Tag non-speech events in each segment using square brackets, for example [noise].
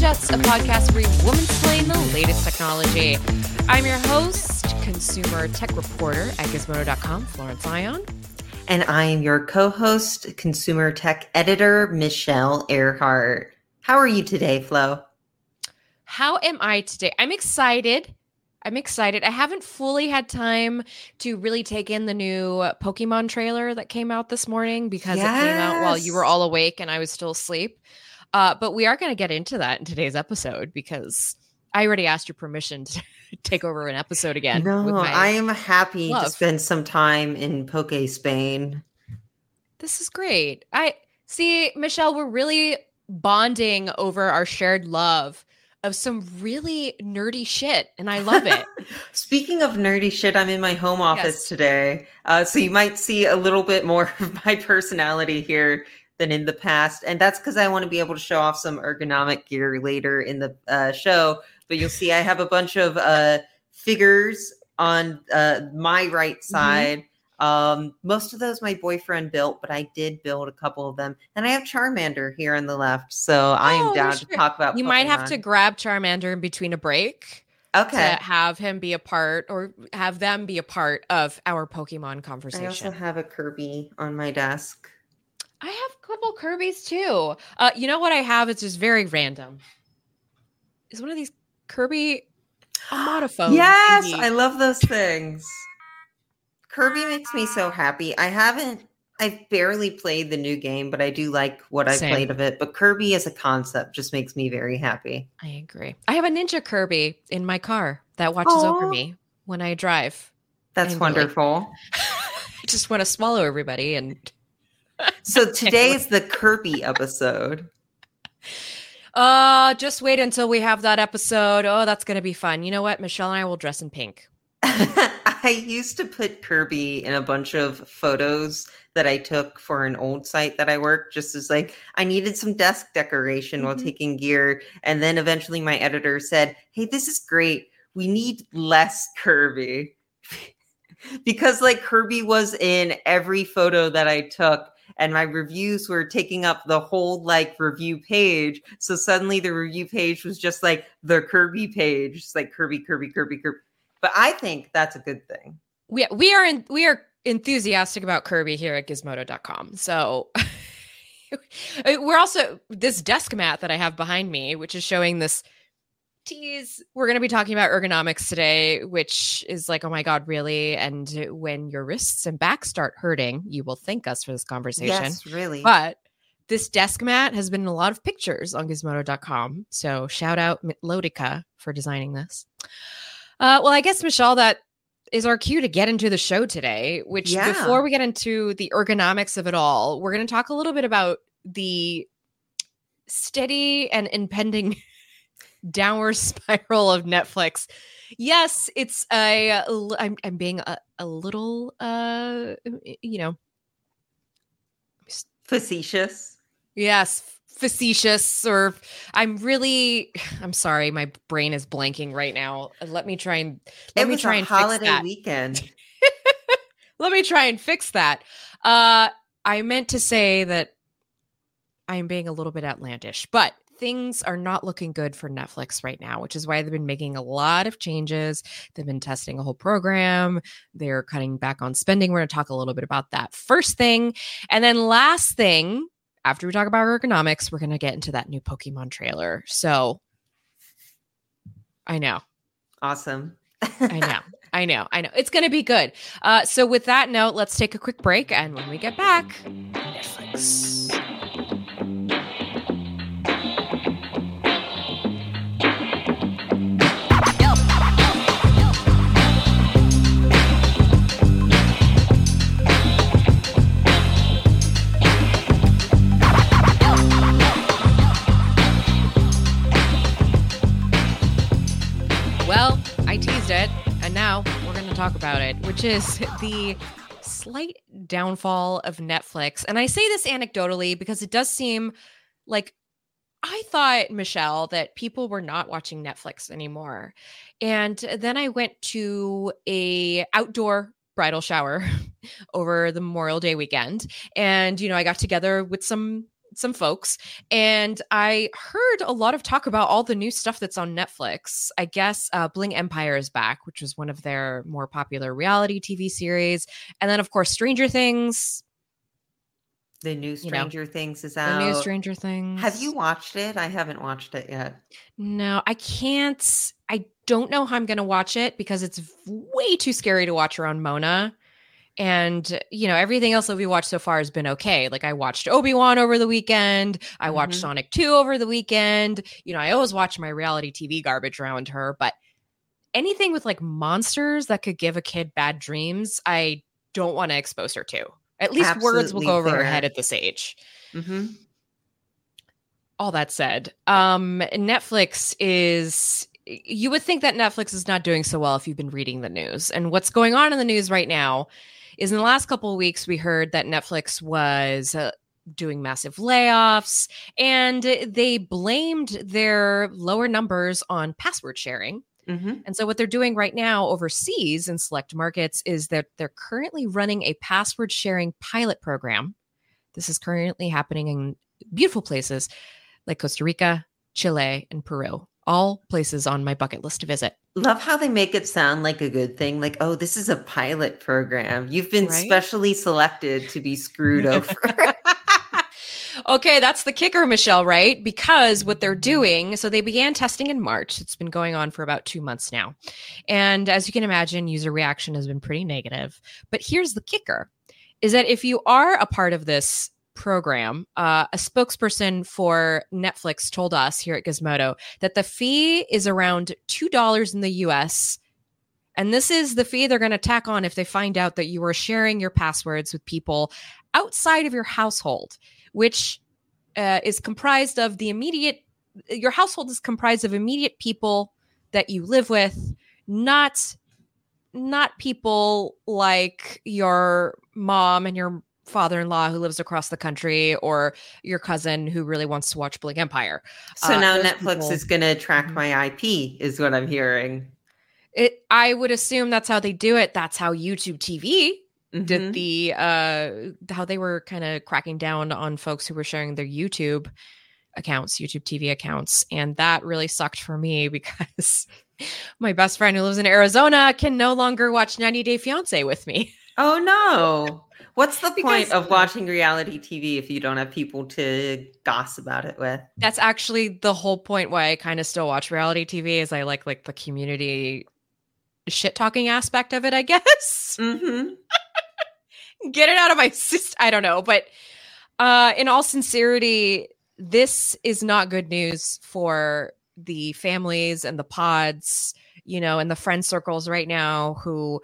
Gadgets, a podcast where we woman explain the latest technology. I'm your host, consumer tech reporter at gizmodo.com, Florence Ion. And I am your co host, consumer tech editor, Michelle Earhart. How are you today, Flo? How am I today? I'm excited. I'm excited. I haven't fully had time to really take in the new Pokemon trailer that came out this morning because yes. it came out while you were all awake and I was still asleep. Uh, but we are going to get into that in today's episode because I already asked your permission to [laughs] take over an episode again. No, I am happy love. to spend some time in Poke Spain. This is great. I see, Michelle, we're really bonding over our shared love of some really nerdy shit, and I love it. [laughs] Speaking of nerdy shit, I'm in my home office yes. today, uh, so you might see a little bit more [laughs] of my personality here than in the past, and that's because I want to be able to show off some ergonomic gear later in the uh, show. But you'll see, I have a bunch of uh, figures on uh, my right mm-hmm. side. Mm-hmm um, most of those my boyfriend built, but I did build a couple of them. And I have Charmander here on the left. So oh, I am oh, down sure. to talk about You Pokemon. might have to grab Charmander in between a break. Okay. To have him be a part or have them be a part of our Pokemon conversation. I also have a Kirby on my desk. I have a couple Kirby's too. Uh, you know what I have? It's just very random. Is one of these Kirby Omatophone. yes, thingy. I love those things. Kirby makes me so happy. I haven't I've barely played the new game, but I do like what I played of it. But Kirby as a concept just makes me very happy. I agree. I have a Ninja Kirby in my car that watches Aww. over me when I drive. That's wonderful. [laughs] I just want to swallow everybody and [laughs] So today is the Kirby episode. Uh, just wait until we have that episode. Oh, that's going to be fun. You know what? Michelle and I will dress in pink. [laughs] I used to put Kirby in a bunch of photos that I took for an old site that I worked, just as like I needed some desk decoration mm-hmm. while taking gear. And then eventually my editor said, Hey, this is great. We need less Kirby. [laughs] because like Kirby was in every photo that I took and my reviews were taking up the whole like review page. So suddenly the review page was just like the Kirby page. Like Kirby, Kirby, Kirby, Kirby. But I think that's a good thing. We we are in, we are enthusiastic about Kirby here at gizmodo.com. So [laughs] we're also this desk mat that I have behind me, which is showing this tease. We're going to be talking about ergonomics today, which is like, oh my God, really? And when your wrists and back start hurting, you will thank us for this conversation. Yes, really. But this desk mat has been in a lot of pictures on gizmodo.com. So shout out Lodica for designing this. Uh, well, I guess Michelle, that is our cue to get into the show today. Which yeah. before we get into the ergonomics of it all, we're going to talk a little bit about the steady and impending downward [laughs] spiral of Netflix. Yes, it's a. I'm, I'm being a, a little, uh, you know, facetious. Yes, facetious or I'm really I'm sorry, my brain is blanking right now. Let me try and let it me try and holiday fix that. weekend. [laughs] let me try and fix that. Uh I meant to say that I'm being a little bit outlandish, but things are not looking good for Netflix right now, which is why they've been making a lot of changes. They've been testing a whole program. They're cutting back on spending. We're going to talk a little bit about that first thing. And then last thing, after we talk about ergonomics, we're going to get into that new Pokemon trailer. So I know. Awesome. I know. [laughs] I know. I know. It's going to be good. Uh, so, with that note, let's take a quick break. And when we get back, Netflix. Talk about it, which is the slight downfall of Netflix. And I say this anecdotally because it does seem like I thought, Michelle, that people were not watching Netflix anymore. And then I went to a outdoor bridal shower [laughs] over the Memorial Day weekend. And, you know, I got together with some some folks, and I heard a lot of talk about all the new stuff that's on Netflix. I guess uh, Bling Empire is back, which was one of their more popular reality TV series, and then of course Stranger Things. The new Stranger you know, Things is out. The new Stranger Things. Have you watched it? I haven't watched it yet. No, I can't. I don't know how I'm going to watch it because it's way too scary to watch around Mona. And, you know, everything else that we watched so far has been okay. Like I watched Obi-Wan over the weekend. I watched mm-hmm. Sonic 2 over the weekend. You know, I always watch my reality TV garbage around her, but anything with like monsters that could give a kid bad dreams, I don't want to expose her to. At least Absolutely words will go over fair. her head at this age. Mm-hmm. All that said, um, Netflix is. You would think that Netflix is not doing so well if you've been reading the news. And what's going on in the news right now is in the last couple of weeks, we heard that Netflix was uh, doing massive layoffs and they blamed their lower numbers on password sharing. Mm-hmm. And so, what they're doing right now overseas in select markets is that they're currently running a password sharing pilot program. This is currently happening in beautiful places like Costa Rica, Chile, and Peru. All places on my bucket list to visit. Love how they make it sound like a good thing. Like, oh, this is a pilot program. You've been right? specially selected to be screwed [laughs] over. okay, that's the kicker, Michelle, right? Because what they're mm-hmm. doing, so they began testing in March. It's been going on for about two months now. And as you can imagine, user reaction has been pretty negative. But here's the kicker is that if you are a part of this program, uh, a spokesperson for Netflix told us here at Gizmodo that the fee is around $2 in the US. And this is the fee they're going to tack on if they find out that you are sharing your passwords with people outside of your household which uh, is comprised of the immediate, your household is comprised of immediate people that you live with, not not people like your mom and your father-in-law who lives across the country or your cousin who really wants to watch Bling Empire. So uh, now Netflix people, is going to track mm-hmm. my IP is what I'm hearing. It I would assume that's how they do it. That's how YouTube TV mm-hmm. did the uh how they were kind of cracking down on folks who were sharing their YouTube accounts, YouTube TV accounts, and that really sucked for me [laughs] because my best friend who lives in Arizona can no longer watch 90 Day Fiance with me. Oh no. What's the point of watching reality TV if you don't have people to gossip about it with? That's actually the whole point why I kind of still watch reality TV is I like like the community shit talking aspect of it, I [laughs] guess. Mm-hmm. [laughs] Get it out of my system. I don't know, but uh, in all sincerity, this is not good news for the families and the pods, you know, and the friend circles right now who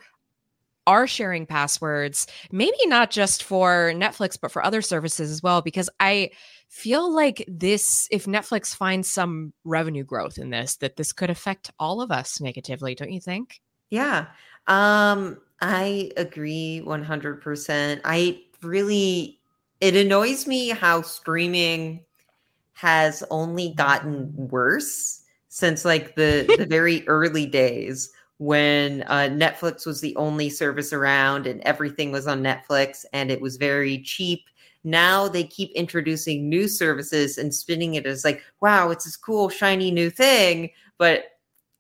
are sharing passwords, maybe not just for Netflix, but for other services as well. Because I feel like this, if Netflix finds some revenue growth in this, that this could affect all of us negatively, don't you think? Yeah. Um, I agree 100%. I really, it annoys me how streaming has only gotten worse since like the, the [laughs] very early days when uh, Netflix was the only service around and everything was on Netflix and it was very cheap. Now they keep introducing new services and spinning it as like, wow, it's this cool, shiny new thing. But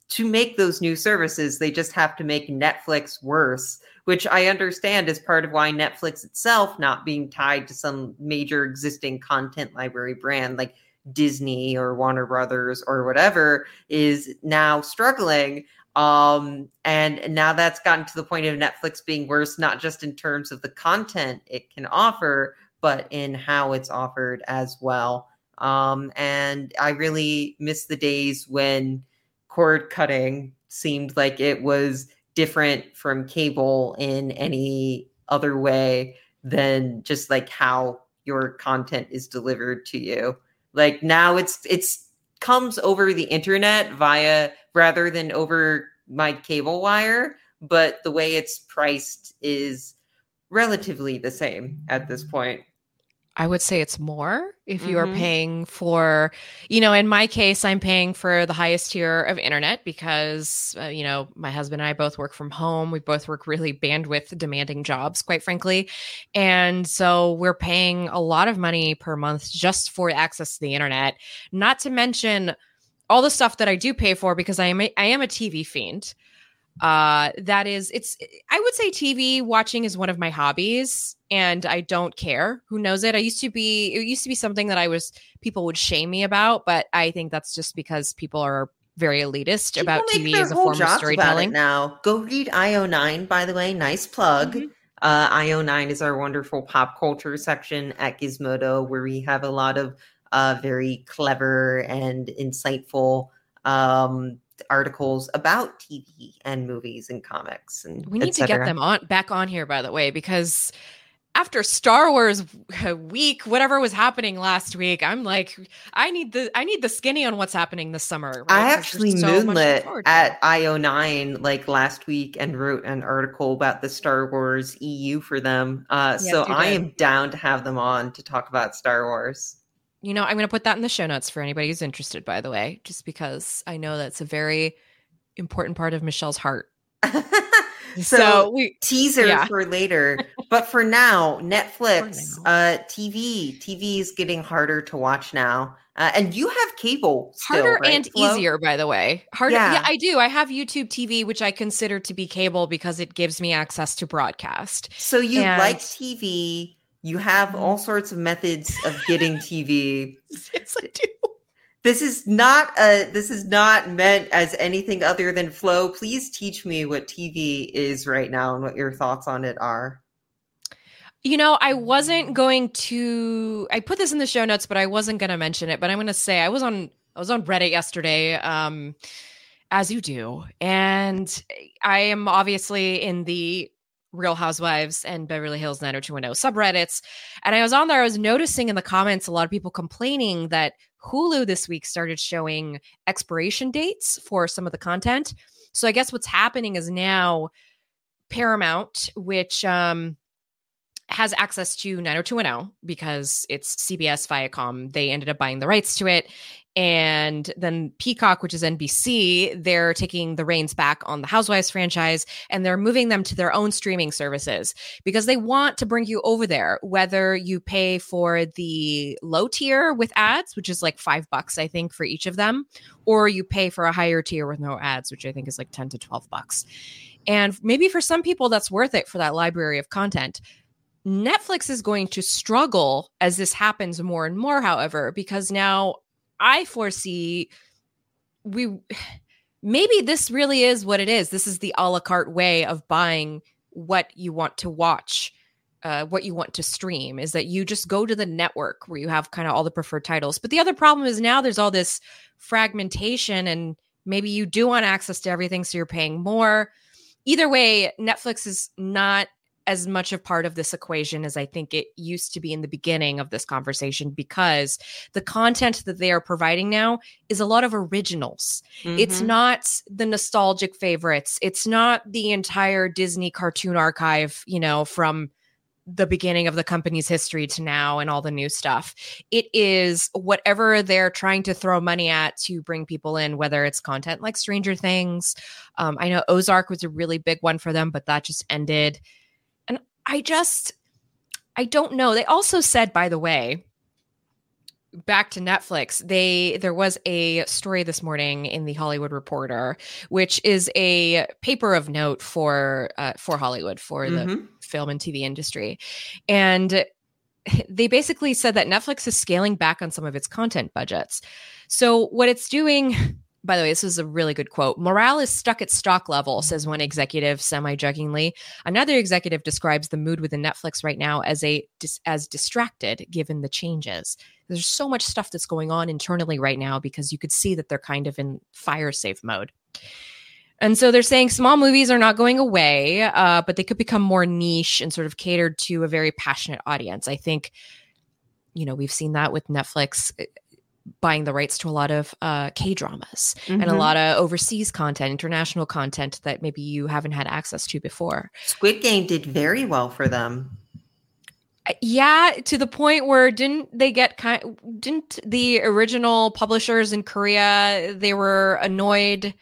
to make those new services, they just have to make Netflix worse, which I understand is part of why Netflix itself not being tied to some major existing content library brand like Disney or Warner Brothers or whatever is now struggling. Um, and now that's gotten to the point of Netflix being worse, not just in terms of the content it can offer, but in how it's offered as well. Um, and I really miss the days when cord cutting seemed like it was different from cable in any other way than just like how your content is delivered to you. Like now it's it's comes over the internet via rather than over my cable wire, but the way it's priced is relatively the same at this point. I would say it's more if you are Mhm. paying for, you know, in my case, I'm paying for the highest tier of internet because, uh, you know, my husband and I both work from home. We both work really bandwidth demanding jobs, quite frankly. And so we're paying a lot of money per month just for access to the internet, not to mention all the stuff that I do pay for because I am a, I am a TV fiend. Uh that is it's I would say TV watching is one of my hobbies and I don't care who knows it. I used to be it used to be something that I was people would shame me about, but I think that's just because people are very elitist about People make TV as a form of about storytelling. now. Go read IO9, by the way. Nice plug. Mhm. Uh, IO9 is our wonderful pop culture section at Gizmodo, where we have a lot of uh, very clever and insightful um, articles about TV and movies and comics. And We need to get them on back on here, by the way, because after Star Wars week, whatever was happening last week, I'm like, I need the I need the skinny on what's happening this summer. right? I actually so much to look moonlit at IO9 like last week and wrote an article about the Star Wars EU for them. Uh, so I am down to have them on to talk about Star Wars. You know, I'm going to put that in the show notes for anybody who's interested, by the way, just because I know that's a very important part of Michelle's heart. [laughs] So, so, we, teaser yeah. for later, but for now, [laughs] Netflix, now. uh, TV, TV is getting harder to watch now, uh, and you have cable still, harder right, and Flo? easier, by the way. Harder. Yeah. Yeah. I do. I have YouTube TV, which I consider to be cable because it gives me access to broadcast. So you And- like TV. You have Mhm. all sorts of methods of getting TV. [laughs] yes, I do. This is not a this is not meant as anything other than flow. Please teach me what TV is right now and what your thoughts on it are. You know, I wasn't going to I put this in the show notes, but I wasn't going to mention it, but I'm going to say I was on I was on Reddit yesterday um as you do, and I am obviously in the Real Housewives and Beverly Hills 90210 subreddits, and I was on there I was noticing in the comments a lot of people complaining that Hulu this week started showing expiration dates for some of the content. So I guess what's happening is now Paramount, which um has access to 90210 because it's CBS Viacom. They ended up buying the rights to it. And then Peacock, which is NBC, they're taking the reins back on the Housewives franchise and they're moving them to their own streaming services because they want to bring you over there, whether you pay for the low tier with ads, which is like five bucks, I think, for each of them, or you pay for a higher tier with no ads, which I think is like 10 to 12 bucks. And maybe for some people, that's worth it for that library of content. Netflix is going to struggle as this happens more and more, however, because now I foresee we [sighs] maybe this really is what it is. This is the a la carte way of buying what you want to watch, uh, what you want to stream, is that you just go to the network where you have kind of all the preferred titles. But the other problem is now there's all this fragmentation, and maybe you do want access to everything, so you're paying more. Either way, Netflix is not as much a part of this equation as I think it used to be in the beginning of this conversation because the content that they are providing now is a lot of originals. It's Mhm. not the nostalgic favorites. It's not the entire Disney cartoon archive, you know, from the beginning of the company's history to now and all the new stuff. It is whatever they're trying to throw money at to bring people in, whether it's content like Stranger Things. Um, I know Ozark was a really big one for them, but that just ended. I just, I don't know. They also said, by the way, back to Netflix, they there was a story this morning in the Hollywood Reporter, which is a paper of note for uh, for Hollywood for the Mhm. film and TV industry, and [laughs] they basically said that Netflix is scaling back on some of its content budgets. So what it's doing. By the way, this is a really good quote. Morale is stuck at stock level, says one executive semi jokingly. Another executive describes the mood within Netflix right now as a as distracted given the changes. There's so much stuff that's going on internally right now because you could see that they're kind of in fire safe mode. And so they're saying small movies are not going away, uh, but they could become more niche and sort of catered to a very passionate audience. I think, you know, we've seen that with Netflix buying the rights to a lot of uh, K dramas and a Mhm. lot of overseas content, international content that maybe you haven't had access to before. Squid Game did very well for them. Yeah, to the point where didn't they get kind didn't the original publishers in Korea they were annoyed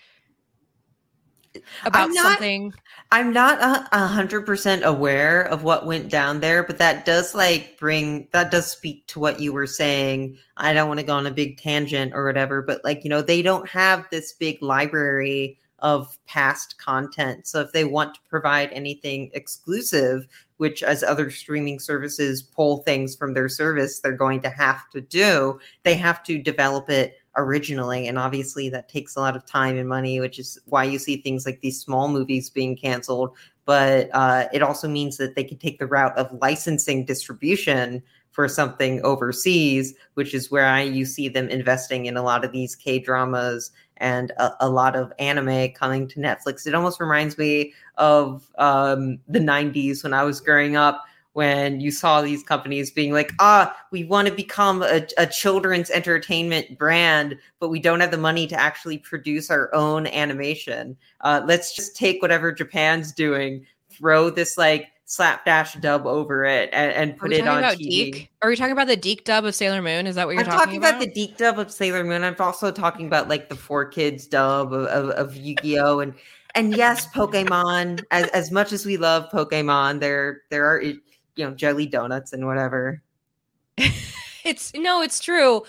about not- something. I'm not a hundred percent aware of what went down there, but that does like bring that does speak to what you were saying. I don't want to go on a big tangent or whatever, but like you know, they don't have this big library of past content. So if they want to provide anything exclusive, which as other streaming services pull things from their service, they're going to have to do, they have to develop it originally and obviously that takes a lot of time and money which is why you see things like these small movies being canceled. But uh, it also means that they can take the route of licensing distribution for something overseas which is where I, you see them investing in a lot of these k dramas and a, a lot of anime coming to netflix. It almost reminds me of um, the 90s when i was growing up when you saw these companies being like, ah, we want to become a, a, children's entertainment brand, but we don't have the money to actually produce our own animation. Uh, let's just take whatever Japan's doing, throw this like slapdash dub over it, and, and put it on about TV. DiC? Are we talking about the DiC dub of Sailor Moon? Is that what you're talking about? I'm talking about? about? the DiC dub of Sailor Moon. I'm also talking about like the 4Kids dub of, of, of Yu-Gi-Oh! and and yes, Pokemon. as as much as we love Pokemon, there there are you know jelly donuts and whatever [laughs] it's no, it's true.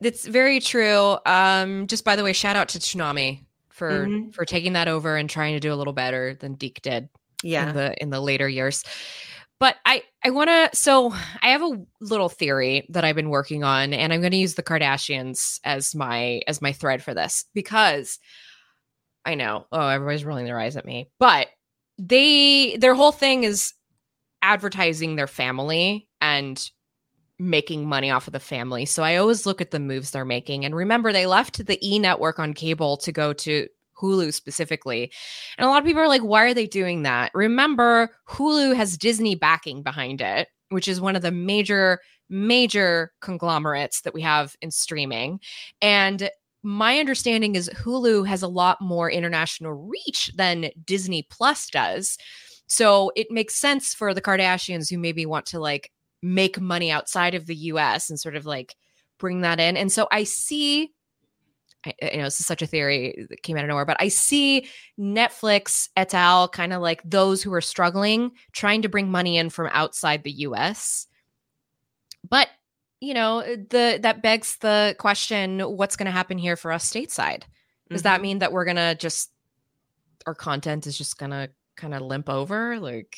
It's very true. Um, just by the way, shout out to Toonami for Mhm. for taking that over and trying to do a little better than DiC did yeah in the in the later years. But I I want to so I have a little theory that I've been working on and I'm going to use the Kardashians as my as my thread for this because I know, oh everybody's rolling their eyes at me, but they their whole thing is advertising their family and making money off of the family. So I always look at the moves they're making. And remember, they left the E network on cable to go to Hulu specifically. And a lot of people are like, why are they doing that? Remember, Hulu has Disney backing behind it, which is one of the major, major conglomerates that we have in streaming. And my understanding is Hulu has a lot more international reach than Disney Plus does. So it makes sense for the Kardashians who maybe want to like make money outside of the US and sort of like bring that in. And so I see I, you know, this is such a theory that came out of nowhere, but I see Netflix et al. kind of like those who are struggling, trying to bring money in from outside the US. But you know, the that begs the question: What's going to happen here for us stateside? Does that Mhm. mean that we're gonna just our content is just gonna kind of limp over? Like,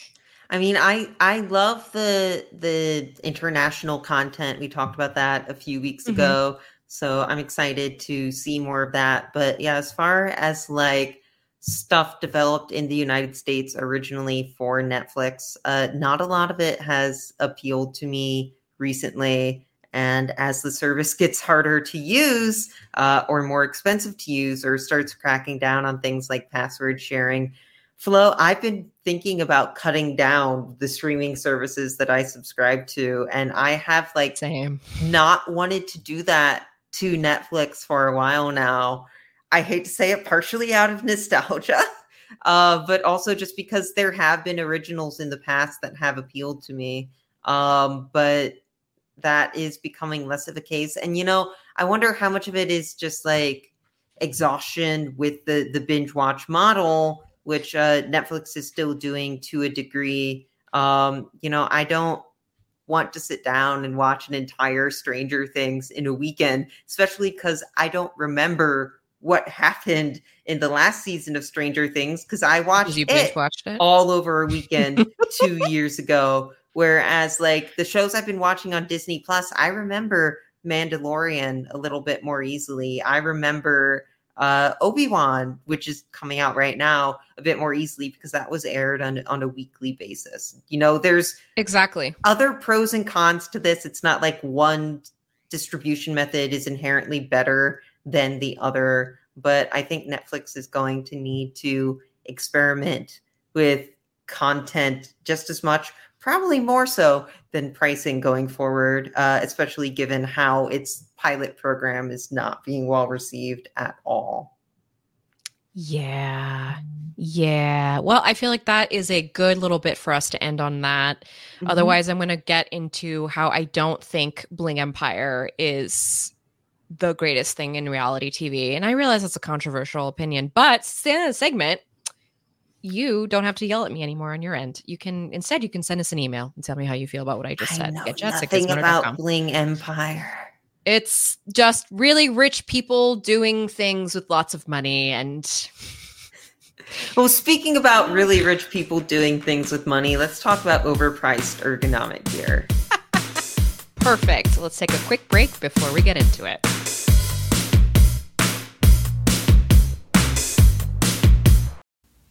I mean, I I love the the international content. We talked about that a few weeks Mhm. ago, so I'm excited to see more of that. But yeah, as far as like stuff developed in the United States originally for Netflix, uh, not a lot of it has appealed to me recently. And as the service [laughs] gets harder to use uh, or more expensive to use, or starts cracking down on things like password sharing, Flo, I've been thinking about cutting down the streaming services that I subscribe to, and I have like same. not wanted to do that to Netflix for a while now. I hate to say it, partially out of [laughs] nostalgia, uh, but also just because there have been originals in the past that have appealed to me. Um, but that is becoming less of a case. And you know, I wonder how much of it is just like exhaustion with the the binge watch model, which uh, Netflix is still doing to a degree. Um, you know, I don't want to sit down and watch an entire Stranger Things in a weekend, especially because I don't remember what happened in the last season of Stranger Things because I watched it watched it. all over a weekend [laughs] two years ago. Whereas, like the shows I've been watching on Disney Plus, I remember Mandalorian a little bit more easily. I remember uh, Obi Wan, which is coming out right now, a bit more easily because that was aired on on a weekly basis. You know, there's Exactly. other pros and cons to this. It's not like one distribution method is inherently better than the other, but I think Netflix is going to need to experiment with content just as much, probably more so than pricing going forward, uh, especially given how its pilot program is not being well received at all. Yeah. Yeah. Well, I feel like that is a good little bit for us to end on that. Mm-hmm. Otherwise, I'm going to get into how I don't think Bling Empire is the greatest thing in reality TV. And I realize that's a controversial opinion, but in the segment, you don't have to yell at me anymore on your end. You can instead you can send us an email and tell me how you feel about what I just said. I know Get nothing about Bling Empire. It's just really rich people doing things with lots of money and [laughs] well, speaking about really rich people doing things with money, let's talk about overpriced ergonomic gear. [laughs] Perfect. Let's take a quick break before we get into it.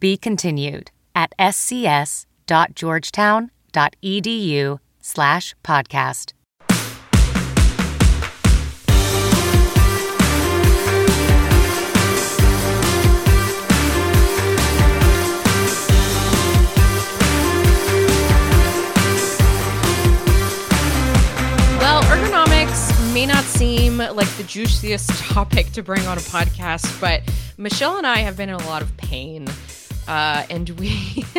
Be continued at scs.georgetown.edu slash podcast. Well, ergonomics may not seem like the juiciest [laughs] topic to bring on a podcast, but Michelle and I have been in a lot of pain. Uh, and we, [laughs]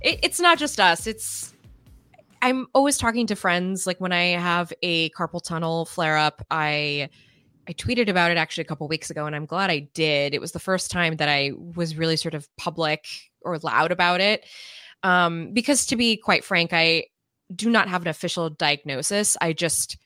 it, it's not just us. It's, I'm always talking to friends. Like when I have a carpal tunnel flare up, I, I tweeted about it actually a couple weeks ago, and I'm glad I did. It was the first time that I was really sort of public or loud about it. Um, because to be quite frank, I do not have an official diagnosis. I just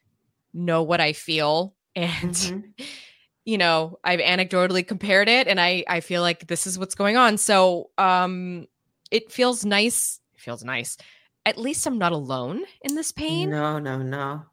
know what I feel and mm-hmm. [laughs] you know, I've anecdotally compared it and I I feel like this is what's going on. So, um it feels nice. It feels nice. At least I'm not alone in this pain. No, no, no.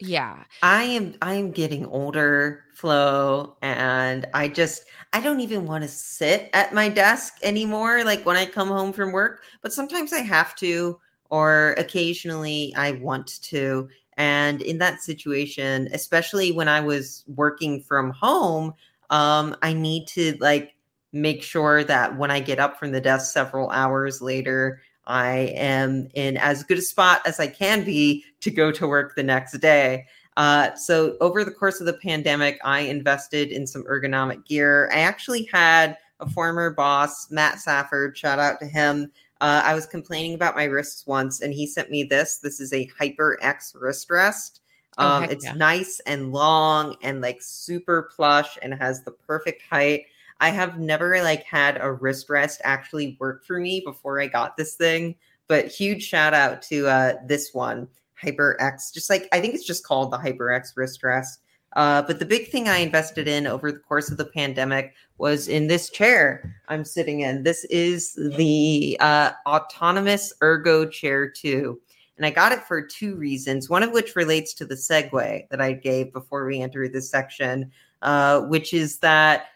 Yeah. I am I am getting older, Flo, and I just I don't even want to sit at my desk anymore like when I come home from work, but sometimes I have to or occasionally I want to and in that situation, especially when I was working from home, um, I need to like make sure that when I get up from the desk several hours later, I am in as good a spot as I can be to go to work the next day. Uh, so over the course of the pandemic, I invested in some ergonomic gear. I actually had a former boss, Matt Safford, shout out to him, uh, I was complaining about my wrists once, and he sent me this. This is a HyperX wrist rest. Oh, um, oh, it's yeah. nice and long and like super plush and has the perfect height. I have never like had a wrist rest actually work for me before I got this thing, but huge shout out to uh, this one, HyperX. Just like I think it's just called the HyperX wrist rest. Uh, but the big thing I invested in over the course of the pandemic was in this chair I'm sitting in. This is the uh, autonomous Ergo Chair 2. And I got it for two reasons, one of which relates to the segue that I gave before we entered this section, uh, which is that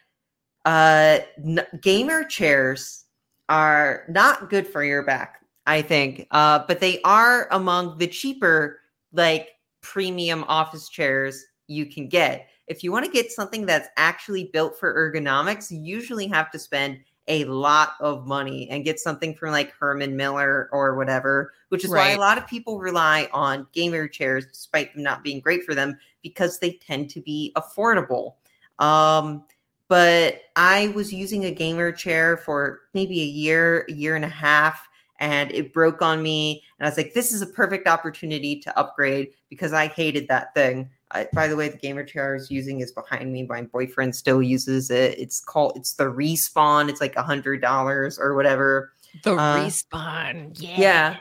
uh, n- gamer chairs are not good for your back, I think, uh, but they are among the cheaper, like premium office chairs you can get. If you want to get something that's actually built for ergonomics, you usually have to spend a lot of money and get something from like Herman Miller or whatever, which is right. why a lot of people rely on gamer chairs despite them not being great for them because they tend to be affordable. Um, but I was using a gamer chair for maybe a year, a year and a half, and it broke on me. And I was like, this is a perfect opportunity to upgrade because I hated that thing. I, by the way, the gamer chair I was using is behind me. My boyfriend still uses it. It's called it's the respawn. It's like a hundred dollars or whatever. The uh, respawn. Yeah. Yeah.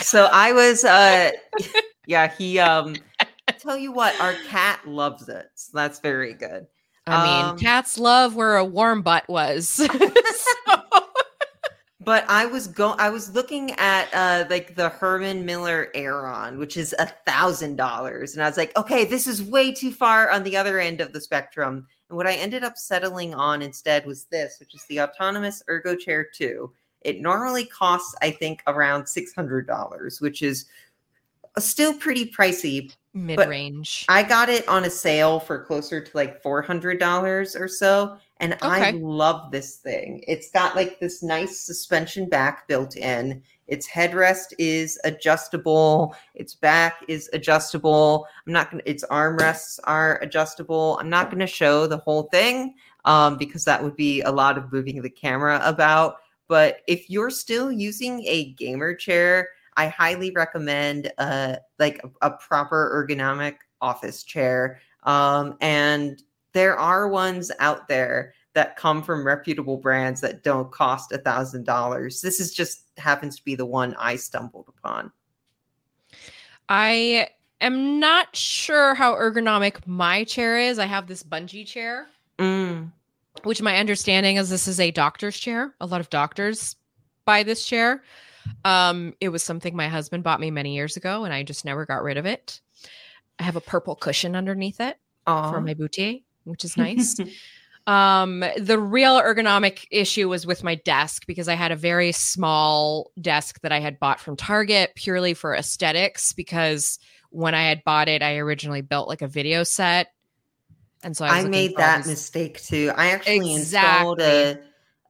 So I was uh [laughs] yeah, he um tell you what, our cat loves it. So that's very good. I mean, um, cats love where a warm butt was. [laughs] but I was go I was looking at uh like the Herman Miller Aeron, which is a thousand dollars, and I was like, okay, this is way too far on the other end of the spectrum. And what I ended up settling on instead was this, which is the Autonomous Ergo Chair 2. It normally costs, I think, around $600, which is still pretty pricey. Mid range. I got it on a sale for closer to like $400 or so. And okay. I love this thing. It's got like this nice suspension back built in. Its headrest is adjustable. Its back is adjustable. I'm not going to, its armrests are adjustable. I'm not going to show the whole thing um, because that would be a lot of moving the camera about. But if you're still using a gamer chair, I highly recommend uh, like a, a proper ergonomic office chair. Um, and there are ones out there that come from reputable brands that don't cost a thousand dollars. This is just happens to be the one I stumbled upon. I am not sure how ergonomic my chair is. I have this bungee chair, mm. which my understanding is this is a doctor's chair. A lot of doctors buy this chair. Um, it was something my husband bought me many years ago, and I just never got rid of it. I have a purple cushion underneath it Aww. for my booty, which is nice. [laughs] um, the real ergonomic issue was with my desk because I had a very small desk that I had bought from Target purely for aesthetics. Because when I had bought it, I originally built like a video set, and so I, I made that these... mistake too. I actually exactly. installed a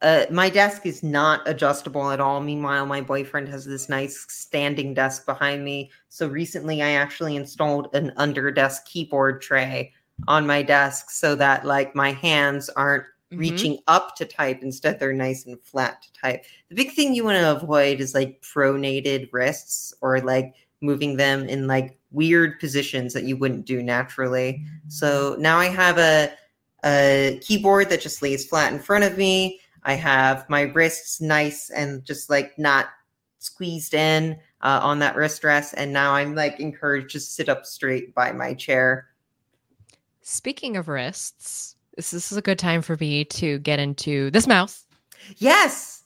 uh, my desk is not adjustable at all. Meanwhile, my boyfriend has this nice standing desk behind me. So recently, I actually installed an under desk keyboard tray on my desk so that like my hands aren't mm-hmm. reaching up to type. Instead, they're nice and flat to type. The big thing you want to avoid is like pronated wrists or like moving them in like weird positions that you wouldn't do naturally. So now I have a a keyboard that just lays flat in front of me. I have my wrists nice and just like not squeezed in uh, on that wrist rest. And now I'm like encouraged to sit up straight by my chair. Speaking of wrists, this, this is a good time for me to get into this mouse. Yes.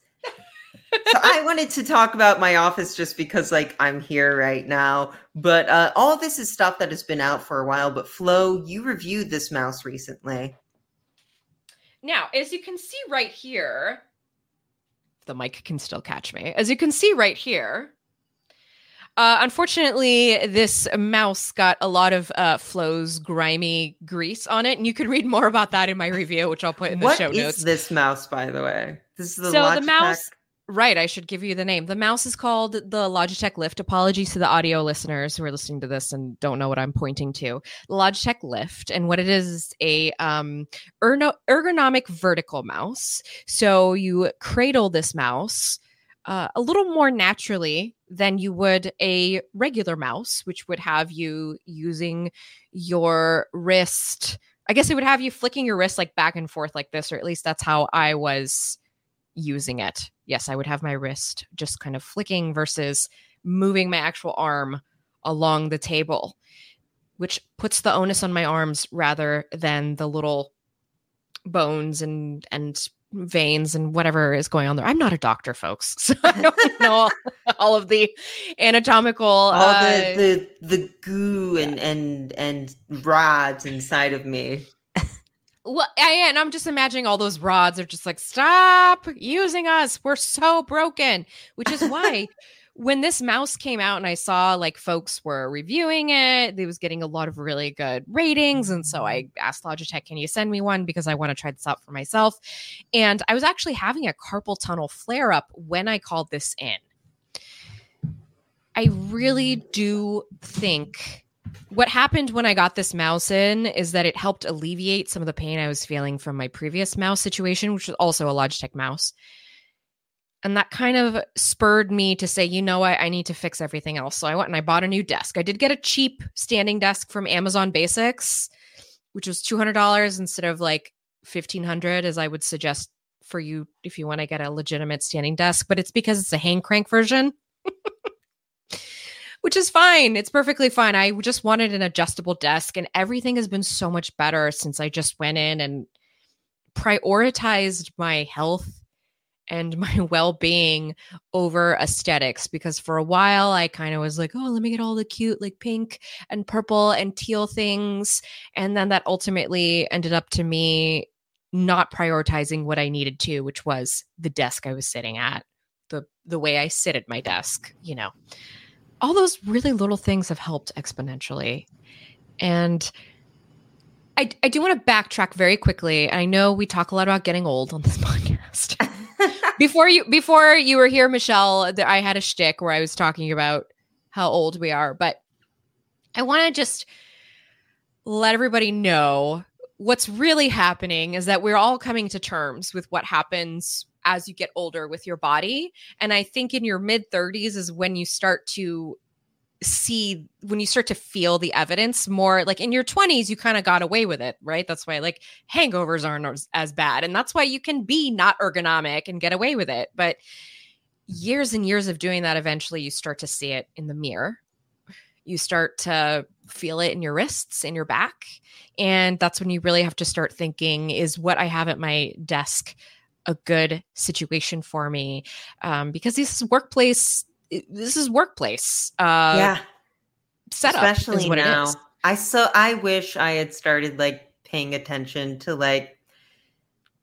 so I wanted to talk about my office just because like I'm here right now. But uh, all this is stuff that has been out for a while. But Flo, you reviewed this mouse recently. Now, as you can see right here, the mic can still catch me. As you can see right here, uh, unfortunately, this mouse got a lot of uh, Flo's grimy grease on it, and you could read more about that in my review, which I'll put in the what show notes. What is this mouse, by the way? This is the so Logitech. the mouse. Right, I should give you the name. The mouse is called the Logitech Lift. Apologies to the audio listeners who are listening to this and don't know what I'm pointing to. The Logitech Lift, and what it is is a um, ergonomic vertical mouse. So you cradle this mouse uh, a little more naturally than you would a regular mouse, which would have you using your wrist. I guess it would have you flicking your wrist like back and forth like this, or at least that's how I was using it. Yes, I would have my wrist just kind of flicking versus moving my actual arm along the table, which puts the onus on my arms rather than the little bones and and veins and whatever is going on there. I'm not a doctor, folks, [laughs] so I don't [laughs] know all, all, of the anatomical, all uh, the, the the goo and and and rods inside of me. Well, I, and I'm just imagining all those rods are just like, stop using us. We're so broken. Which is why [laughs] when this mouse came out and I saw like folks were reviewing it, it was getting a lot of really good ratings. And so I mm. asked Logitech, can you send me one? Because I want to try this out for myself. And I was actually having a carpal tunnel flare up when I called this in. I really do think what happened when I got this mouse in is that it helped alleviate some of the pain I was feeling from my previous mouse situation, which was also a Logitech mouse. And that kind of spurred me to say, you know what, I need to fix everything else. So I went and I bought a new desk. I did get a cheap standing desk from Amazon Basics, which was $200 instead of like 1500 as I would suggest for you if you want to get a legitimate standing desk, but it's because it's a hang crank version. [laughs] which is fine. It's perfectly fine. I just wanted an adjustable desk, and everything has been so much better since I just went in and prioritized my health and my [laughs] well-being over aesthetics because for a while I kind of was like, "Oh, let me get all the cute like pink and purple and teal things." And then that ultimately ended up to me not prioritizing what I needed to, which was the desk I was sitting at, the the way I sit at my desk, you know. All those really little things have helped exponentially. And I, I do want to backtrack very quickly. I know we talk a lot about getting old on this [laughs] podcast. Before you before you were here, Michelle, I had a shtick where I was talking about how old we are, but I want to just let everybody know what's really happening is that we're all coming to terms with what happens as you get older with your body. And I think in your mid 30s is when you start to see when you start to feel the evidence more like in your 20s you kind of got away with it right? That's why like hangovers aren't as, as bad and that's why you can be not ergonomic and get away with it but years and years of doing that eventually you start to see it in the mirror. You start to feel it in your wrists in your back and that's when you really have to start thinking is what i have at my desk a good situation for me? Um, because this workplace this is workplace uh yeah. setup especially now. i so i wish i had started like paying attention to like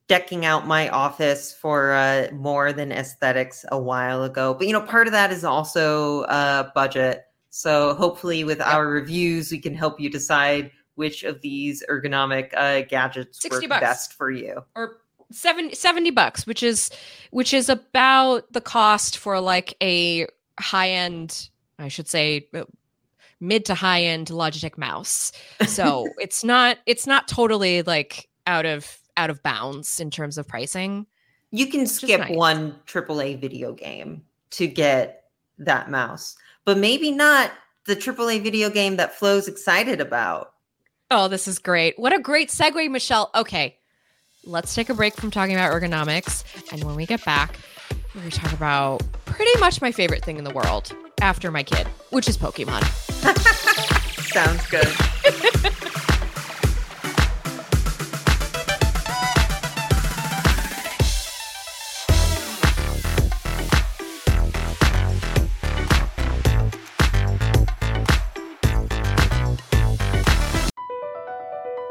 decking out my office for uh more than aesthetics a while ago. But you know part of that is also uh budget. So hopefully with our reviews we can help you decide which of these ergonomic uh gadgets 60 work bucks. best for you. Or 70, 70 bucks which is which is about the cost for like a high end i should say uh, mid to high end logitech mouse so [laughs] it's not it's not totally like out of out of bounds in terms of pricing You can skip nice. one AAA video game to get that mouse, but maybe not the AAA video game that Flo's excited about. oh this is great what a great segue michelle okay let's take a break from talking about ergonomics and when we get back we're going to talk about pretty much my favorite thing in the world after my kid which is pokemon [laughs] Sounds good.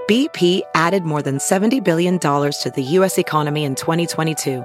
BP added more than $70 billion to the U.S. economy in 2022.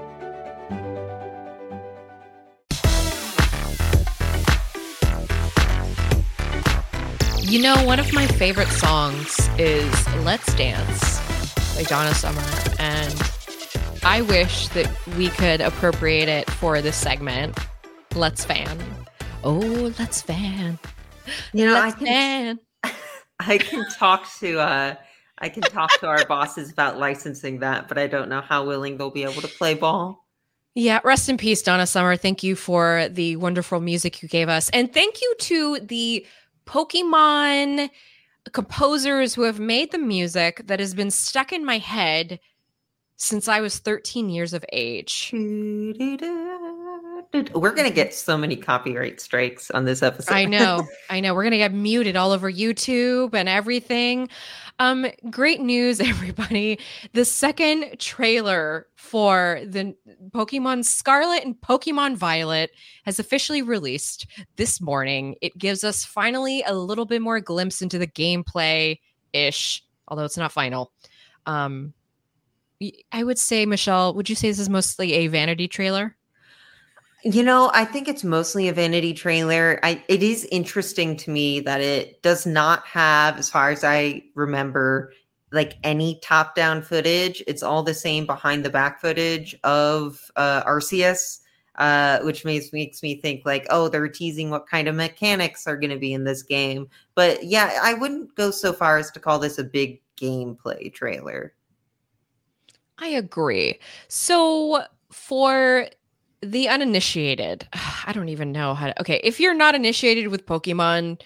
You know, one of my favorite songs is Let's Dance by Donna Summer. And I wish that we could appropriate it for this segment. Let's fan. Oh, let's fan. You know, I let's can fan. [laughs] I can talk to uh I can talk to our bosses about licensing that, but I don't know how willing they'll be able to play ball. Yeah, rest in peace, Donna Summer. Thank you for the wonderful music you gave us. And thank you to the Pokemon composers who have made the music that has been stuck in my head since I was 13 years of age. We're gonna get so many copyright strikes on this episode. I know. [laughs] I know. We're going to get muted all over YouTube and everything. Um great news [laughs] everybody. The second trailer for the Pokemon Scarlet and Pokemon Violet has officially released this morning. It gives us finally a little bit more glimpse into the gameplay ish, although it's not final. Um I would say Michelle, would you say this is mostly a vanity trailer? You know, I think it's mostly a vanity trailer. I it is interesting to me that it does not have, as far as I remember, like any top-down footage. It's all the same behind the back footage of uh Arceus, uh, which makes makes me think like, oh, they're teasing what kind of mechanics are gonna be in this game. But yeah, I wouldn't go so far as to call this a big gameplay trailer. I agree. So for the uninitiated, [sighs] I don't even know how to. Okay, if you're not initiated with Pokemon,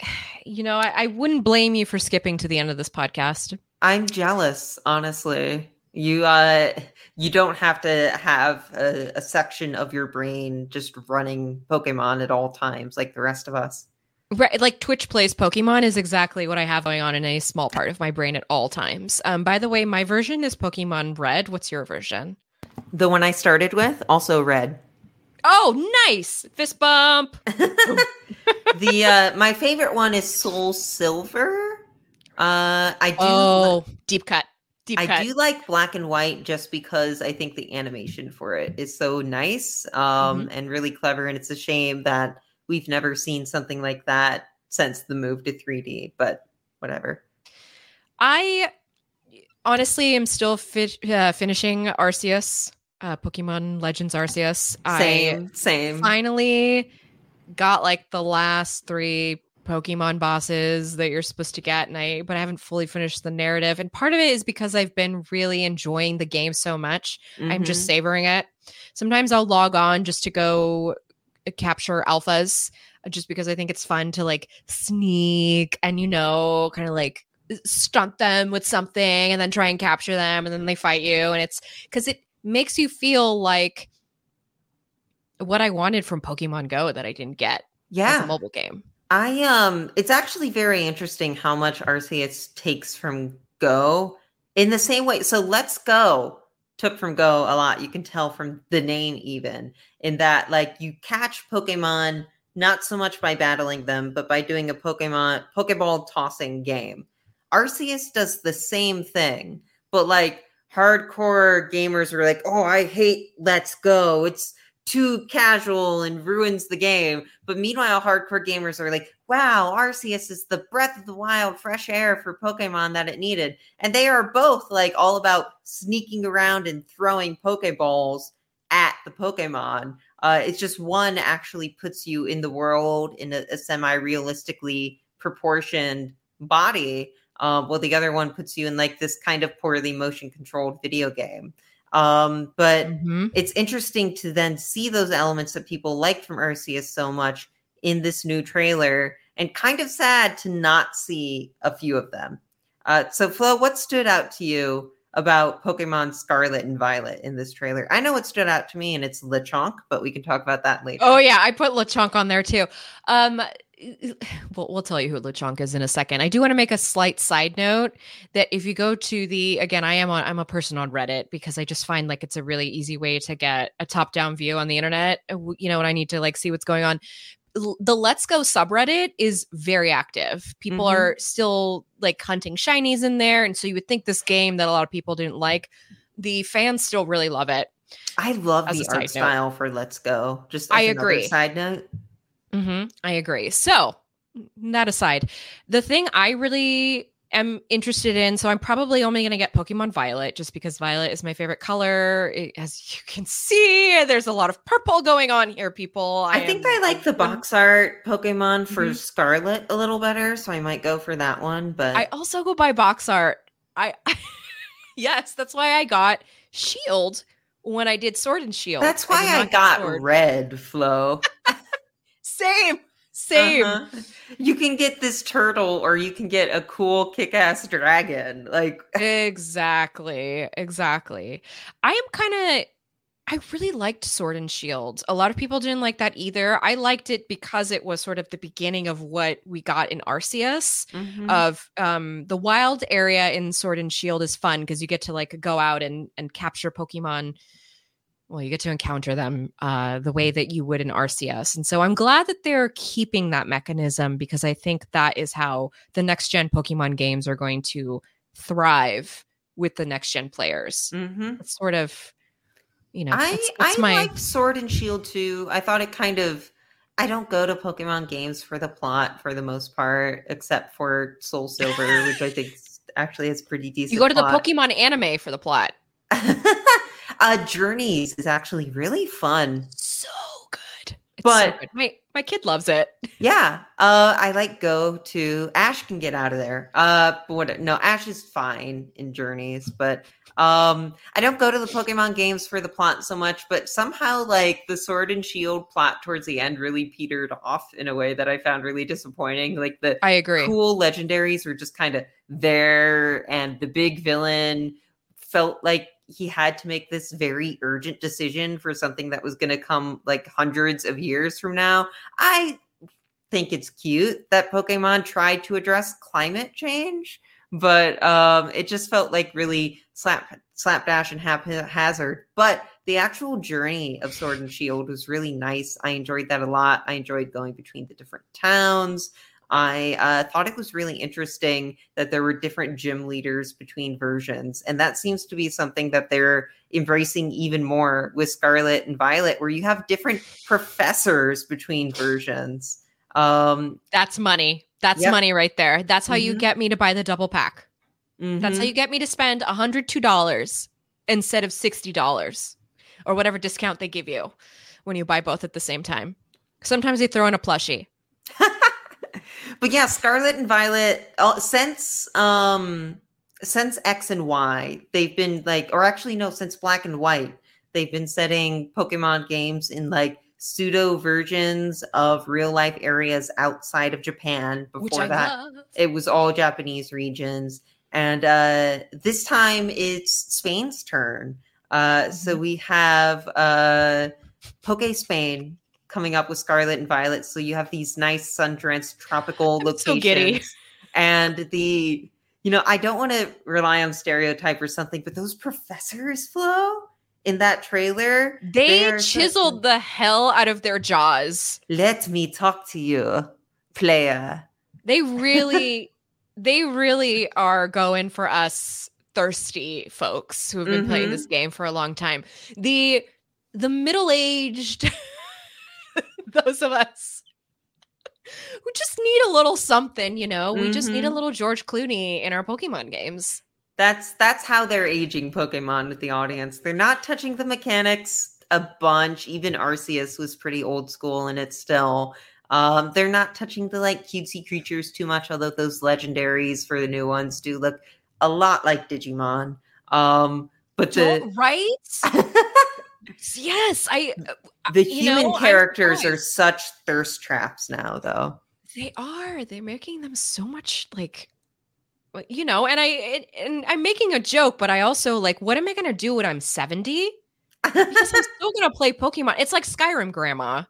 [sighs] you know, I, I wouldn't blame you for skipping to the end of this podcast. I'm jealous, honestly. You uh you don't have to have a, a section of your brain just running Pokemon at all times like the rest of us. Right, like Twitch plays Pokemon is exactly what I have going on in a small part of my brain at all times. Um, by the way, my version is Pokemon Red. What's your version? The one I started with, also red. Oh, nice fist bump. [laughs] [laughs] the uh my favorite one is Soul Silver. Uh I do Oh, deep cut. Deep I cut. do like black and white just because I think the animation for it is so nice um, and really clever. And it's a shame that we've never seen something like that since the move to 3D, but whatever. I honestly am still fi- uh, finishing Arceus, uh, Pokemon Legends Arceus. Same, I same. finally got like the last three Pokemon bosses that you're supposed to get, and I but I haven't fully finished the narrative. And part of it is because I've been really enjoying the game so much. I'm just Mhm. savoring it. Sometimes I'll log on just to go uh, capture alphas, uh, just because I think it's fun to like sneak and you know, kind of like stunt them with something and then try and capture them and then they fight you and it's because it makes you feel like what I wanted from Pokemon Go that I didn't get as yeah. a mobile game. I um it's actually very interesting how much Arceus takes from Go in the same way. So Let's Go took from Go a lot. You can tell from the name even in that like you catch Pokemon not so much by battling them, but by doing a Pokemon Pokeball tossing game. Arceus does the same thing, but like hardcore gamers are like, "Oh, I hate Let's Go. It's too casual and ruins the game." But meanwhile, hardcore gamers are like, "Wow, Arceus is the breath of the wild, fresh air for Pokemon that it needed." And they are both like all about sneaking around and throwing Pokeballs at the Pokemon. Uh, it's just one actually puts you in the world in a, a semi-realistically proportioned body um, while the other one puts you in like this kind of poorly motion controlled video game. Um, but Mhm. it's interesting to then see those elements that people liked from Arceus so much in this new trailer, and kind of sad to not see a few of them. Uh, so, Flo, what stood out to you about Pokemon Scarlet and Violet in this trailer? I know what stood out to me, and it's Lechonk, but we can talk about that later. Oh yeah, I put Lechonk on there too. Um, [sighs] we'll, we'll tell you who Lechonk is in a second. I do want to make a slight side note that if you go to the again, I am on I'm a person on Reddit because I just find like it's a really easy way to get a top down view on the internet. uh, You know, when I need to like see what's going on. The Let's Go subreddit is very active. People Mhm. are still like hunting shinies in there, and so you would think this game that a lot of people didn't like, the fans still really love it. I love As the art note. style for Let's Go. Just I agree. Side note. Hmm I agree. So, that aside, the thing I really am interested in, so I'm probably only going to get Pokemon Violet just because Violet is my favorite color. It- as [laughs] you can see, there's a lot of purple going on here, people. I, think am- I like the box art Pokemon for Mhm. Scarlet a little better, so I might go for that one. But I also go by box art. I, [laughs] yes, that's why I got Shield when I did Sword and Shield. that's why I get got Sword. red, Flo. [laughs] Same, same. Uh-huh. You can get this turtle, or you can get a cool kick-ass dragon. Like [laughs] exactly exactly i am kind of i really liked sword and shield a lot of people didn't like that either i liked it because it was sort of the beginning of what we got in arceus mhm. of um the wild area in sword and shield is fun because you get to like go out and and capture pokemon well you get to encounter them uh the way that you would in arceus and so i'm glad that they're keeping that mechanism because i think that is how the next gen pokemon games are going to thrive with the next gen players Mhm. it's sort of you know I it's, I my liked Sword and Shield too. I thought it kind of. I don't go to Pokemon games for the plot for the most part, except for Soul Silver, which I think actually is pretty decent. you go to the pokemon anime for the plot [laughs] uh, Journeys is actually really fun. so good it's But- so good. my My kid loves it. [laughs] Yeah. Uh I like go to Ash can get out of there. Uh what no, Ash is fine in journeys, but um I don't go to the Pokemon games for the plot so much, but somehow like the sword and shield plot towards the end really petered off in a way that I found really disappointing. Like the I agree. cool legendaries were just kind of there and the big villain felt like he had to make this very urgent decision for something that was going to come like hundreds of years from now. I think it's cute that Pokemon tried to address climate change, but um, it just felt like really slap slapdash and haphazard. But the actual journey of Sword and Shield was really nice. I enjoyed that a lot. I enjoyed going between the different towns. I uh, thought it was really interesting that there were different gym leaders between versions. And that seems to be something that they're embracing even more with Scarlet and Violet, where you have different professors between versions. Um, That's money. That's Yep. money right there. That's how you Mhm. get me to buy the double pack. That's how mhm. you get me to spend $102 instead of $60 or whatever discount they give you when you buy both at the same time. Sometimes they throw in a plushie. [laughs] but yeah, Scarlet and Violet uh, since um since X and Y, they've been like, or actually no, since Black and White, they've been setting Pokemon games in like pseudo versions of real life areas outside of Japan. Before that, love. it was all Japanese regions. And uh, this time it's Spain's turn. Uh, So Mm-hmm. we have uh, Poke Spain coming up with Scarlet and Violet. So you have these nice sun drenched tropical I'm so locations. giddy. And the, you know, I don't want to rely on stereotype or something, but those professors, Flo, in that trailer, They they're chiseled the hell out of their jaws. let me talk to you, player. They [laughs] really, they really are going for us thirsty folks who have been playing Mhm. this game for a long time. The the middle-aged [laughs] [laughs] those of us who just need a little something, you know. We just need a Mhm. little George Clooney in our Pokemon games. That's that's how they're aging Pokemon with the audience. They're not touching the mechanics a bunch. Even Arceus was pretty old school and it's still um they're not touching the like cutesy creatures too much, although those legendaries for the new ones do look a lot like Digimon. Um but the right? [laughs] yes, I uh, uh, the human know, characters are such thirst traps now though. They are. They're making them so much like uh, you know, and I and, and I'm making a joke, but I also like what am I going to do when I'm 70? Because I'm [laughs] still going to play Pokemon. It's like Skyrim grandma.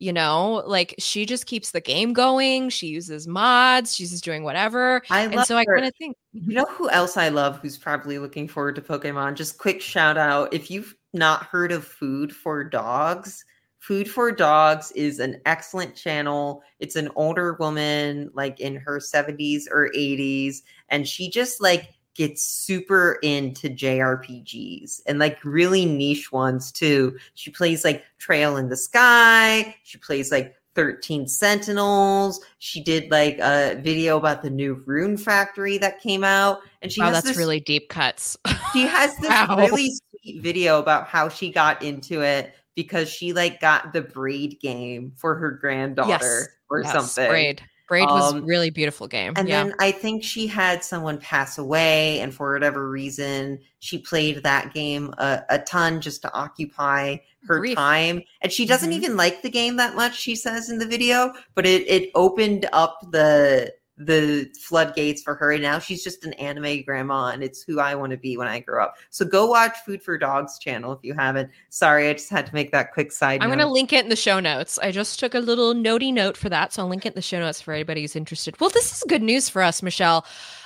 You know, like she just keeps the game going. She uses mods. She's just doing whatever. I And love so I her. kind of think You know mm-hmm. who else I love who's probably looking forward to Pokemon? Just quick shout out. If you've not heard of Food for Dogs, Food for Dogs is an excellent channel. It's an older woman, like in her 70s or 80s, and she just like gets super into JRPGs and like really niche ones too. She plays like Trail in the Sky, she plays like 13 Sentinels. She did like a video about the new Rune Factory that came out. And she wow, has that's this, really deep cuts. she has [laughs] this Wow. really sweet video about how she got into it because she like got the braid game for her granddaughter or Yes, something. Braid. Braid was Um, really beautiful game. And yeah. then I think she had someone pass away, and for whatever reason, she played that game a, a ton just to occupy her Grief. time. And she doesn't Mhm. even like the game that much, she says in the video, but it, it opened up the the floodgates for her. And now she's just an anime grandma, and it's who I want to be when I grow up. So go watch Food for Dogs channel if you haven't. Sorry, I just had to make that quick side I'm going to link it in the show notes. I just took a little notey note for that, so I'll link it in the show notes for anybody who's interested. Well, this is good news for us, Michelle.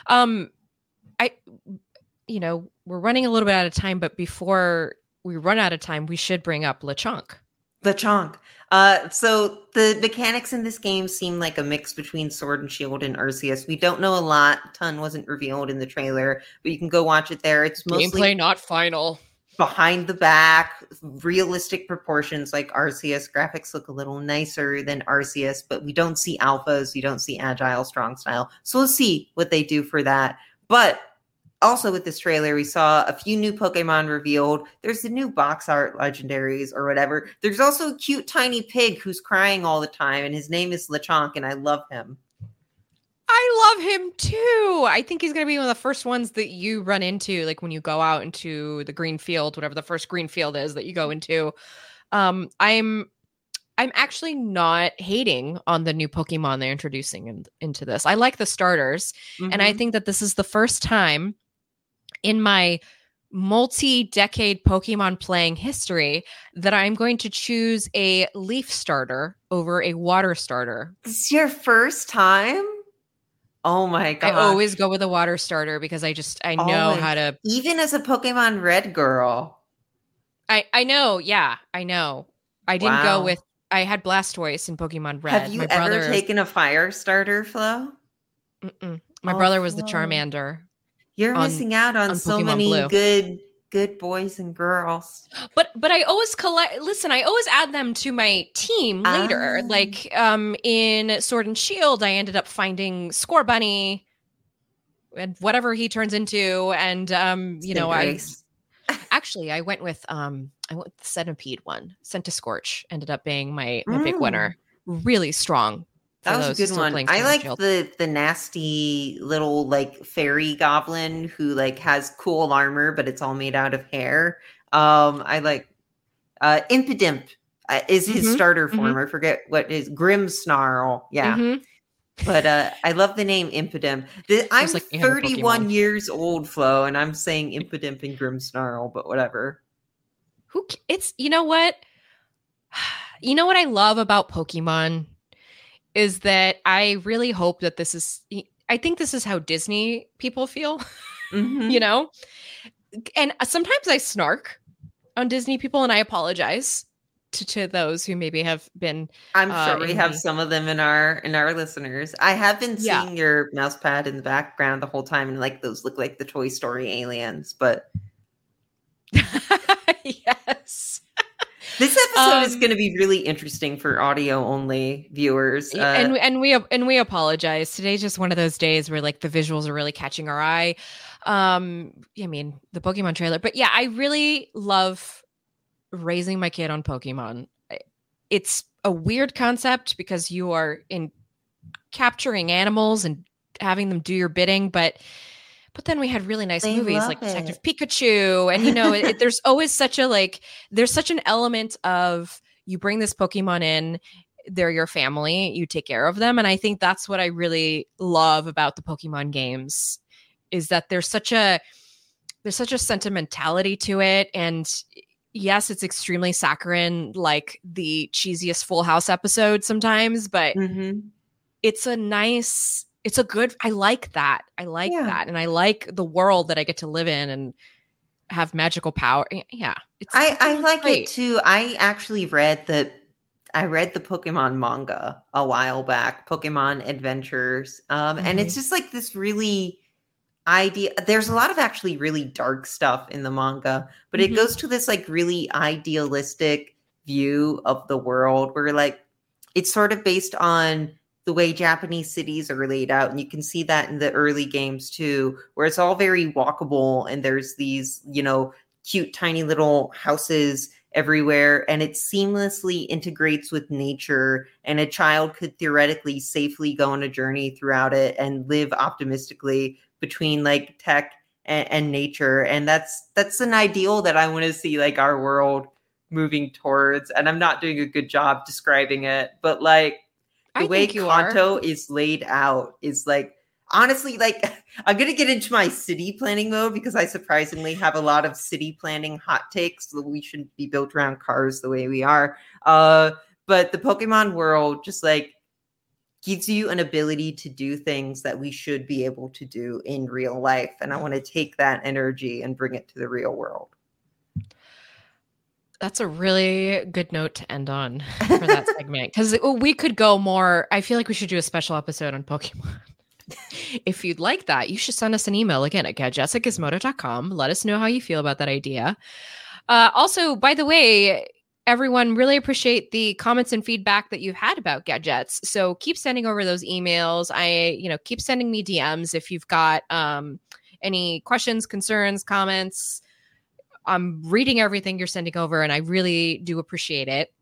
Um, I, you know, we're running a little bit out of time, but before we run out of time, we should bring up LeChonk. The chonk. Uh, so the mechanics in this game seem like a mix between Sword and Shield and Arceus. We don't know a lot. A ton wasn't revealed in the trailer, but you can go watch it there. It's mostly Gameplay not final. behind the back, realistic proportions like Arceus. Graphics look a little nicer than Arceus, but we don't see alphas. You don't see agile strong style. So we'll see what they do for that. But also with this trailer, we saw a few new Pokemon revealed. There's the new box art legendaries or whatever. There's also a cute tiny pig who's crying all the time, and his name is Lechonk, and I love him. I love him too. I think he's going to be one of the first ones that you run into, like when you go out into the green field, whatever the first green field is that you go into. Um, I'm I'm actually not hating on the new Pokemon they're introducing in, into this. I like the starters, mm-hmm. and I mm-hmm. think that this is the first time in my multi-decade Pokemon playing history that I'm going to choose a leaf starter over a water starter. This is your first time? Oh my god. I always go with a water starter because I just I know always. how to even as a Pokemon Red girl. I I know, yeah, I know. I didn't wow. go with I had Blastoise in Pokemon Red. Have you My ever brother, taken a fire starter, Flo? Mm-mm. My oh, brother was the Charmander. You're on, missing out on, on so Pokemon many Blue. good good boys and girls. But but I always collect listen, I always add them to my team later. Um, like um in Sword and Shield, I ended up finding Scorbunny and whatever he turns into. And um, you know, I [laughs] actually I went with um I went with the centipede one. Scorch. ended up being my my mm. big winner. Really strong that was a good one. I like the the nasty little like fairy goblin who like has cool armor, but it's all made out of hair. Um, I like uh Impidimp uh, is his mm-hmm. starter mm-hmm. form. Mm-hmm. I forget what is Grimmsnarl. Yeah. Mm-hmm. But uh, I love the name Impidimp. The, I'm like 31 years old, Flo, and I'm saying Impidimp and Grimmsnarl, but whatever. Who? It's you know what? [sighs] You know what I love about Pokemon is that I really hope that this is I think this is how Disney people feel. [laughs] Mm-hmm. you know? And sometimes I snark on Disney people and I apologize to, to those who maybe have been I'm uh, sure we have the... some of them in our in our listeners. I have been yeah. seeing your mouse pad in the background the whole time and like those look like the Toy Story aliens, but. [laughs] This episode um, is going to be really interesting for audio only viewers. Uh, and and we and we apologize. Today's just one of those days where like the visuals are really catching our eye. Um, I mean the Pokemon trailer, but yeah, I really love raising my kid on Pokemon. It's a weird concept because you are in capturing animals and having them do your bidding, but but then we had really nice they movies like Detective it. Pikachu, and you know, it, there's always such a like, there's such an element of you bring this Pokemon in, they're your family, you take care of them, and I think that's what I really love about the Pokemon games is that there's such a there's such a sentimentality to it, and yes, it's extremely saccharine, like the cheesiest Full House episode sometimes, but mm-hmm. it's a nice it's a good i like that i like yeah. that and i like the world that i get to live in and have magical power yeah it's i i like great. it too i actually read the i read the pokemon manga a while back pokemon adventures um mm-hmm. and it's mm-hmm. just like this really idea there's a lot of actually really dark stuff in the manga but mm-hmm. it goes to this like really idealistic view of the world where like it's sort of based on the way Japanese cities are laid out. And you can see that in the early games too, where it's all very walkable and there's these, you know, cute, tiny little houses everywhere and it seamlessly integrates with nature and a child could theoretically safely go on a journey throughout it and live optimistically between like tech and, and nature and that's that's an ideal that i want to see like our world moving towards and i'm not doing a good job describing it but like the I way Kanto are. is laid out is like honestly like [laughs] I'm gonna get into my city planning mode because I surprisingly have a lot of city planning hot takes that we shouldn't be built around cars the way we are. Uh, but the Pokemon world just like gives you an ability to do things that we should be able to do in real life. And I want to take that energy and bring it to the real world. That's a really good note to end on for that [laughs] segment because we could go more. I feel like we should do a special episode on Pokemon. [laughs] if you'd like that, you should send us an email again at gadgetsatgizmodo.com. Let us know how you feel about that idea. Uh, also, by the way, everyone really appreciate the comments and feedback that you've had about gadgets. So keep sending over those emails. I, you know, keep sending me DMs if you've got um any questions, concerns, comments. I'm reading everything you're sending over, and I really do appreciate it.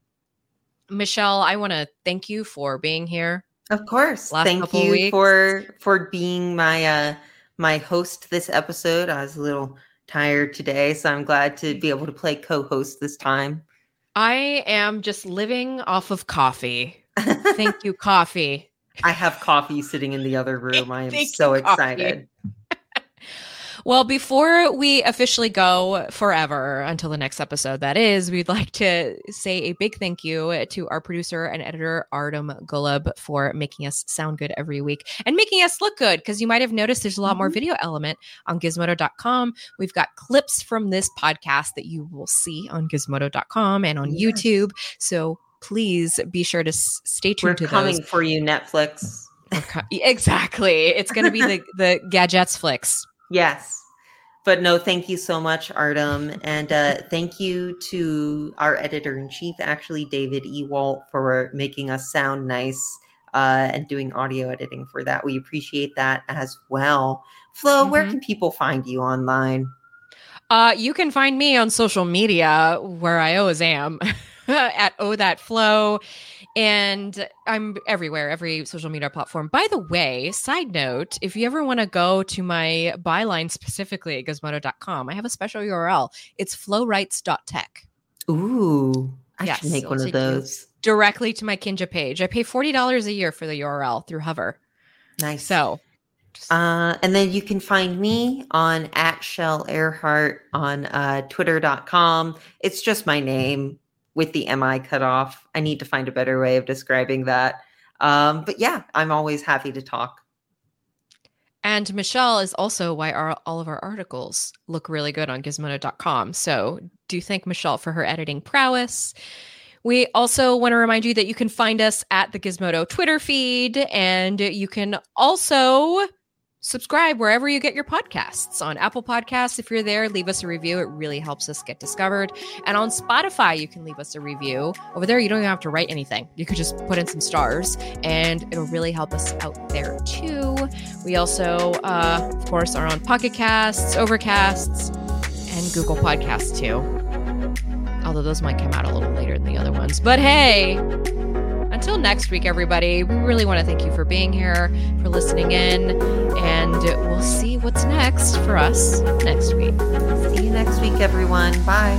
Michelle, I want to thank you for being here. Of course. Last Thank you weeks. for for being my uh my host this episode. I was a little tired today, so I'm glad to be able to play co-host this time. I am just living off of coffee. [laughs] Thank you, coffee. I have coffee sitting in the other room. [laughs] I am so coffee. excited. [laughs] Well, before we officially go forever until the next episode, that is, we'd like to say a big thank you to our producer and editor, Artem Golub, for making us sound good every week and making us look good. Because you might have noticed there's a lot more mm-hmm. video element on gizmodo.com. We've got clips from this podcast that you will see on gizmodo.com and on Yes. YouTube. So please be sure to s- stay tuned We're to coming those. for you, Netflix. Exactly. It's going to be the, the gadgets flicks. Yes. But no, thank you so much, Artem. And uh, thank you to our editor in chief, actually, David Ewalt, for making us sound nice uh, and doing audio editing for that. We appreciate that as well. Flo, where Mhm. can people find you online? Uh, you can find me on social media where I always am [laughs] at Oh That Flow. And I'm everywhere, every social media platform. By the way, side note, if you ever want to go to my byline specifically at gizmodo.com, I have a special URL. It's flowrights.tech. Ooh, I Yes, should make one of those. Directly to my Kinja page. I pay $40 a year for the URL through Hover. Nice. So Uh, and then you can find me on at Shell Ehrhardt on uh, twitter.com. It's just my name with the MI cut off. I need to find a better way of describing that. Um, but yeah, I'm always happy to talk. And Michelle is also why our, all of our articles look really good on gizmodo.com. So do thank Michelle for her editing prowess. We also want to remind you that you can find us at the Gizmodo Twitter feed, and you can also subscribe wherever you get your podcasts. On Apple Podcasts, if you're there, leave us a review. It really helps us get discovered. And on Spotify, you can leave us a review. Over there, you don't even have to write anything. You could just put in some stars, and it'll really help us out there too. We also, uh, of course, are on Pocket Casts, Overcasts, and Google Podcasts too. Although those might come out a little later than the other ones. But hey, until next week, everybody, we really want to thank you for being here, for listening in, and we'll see what's next for us next week. See you next week, everyone. Bye.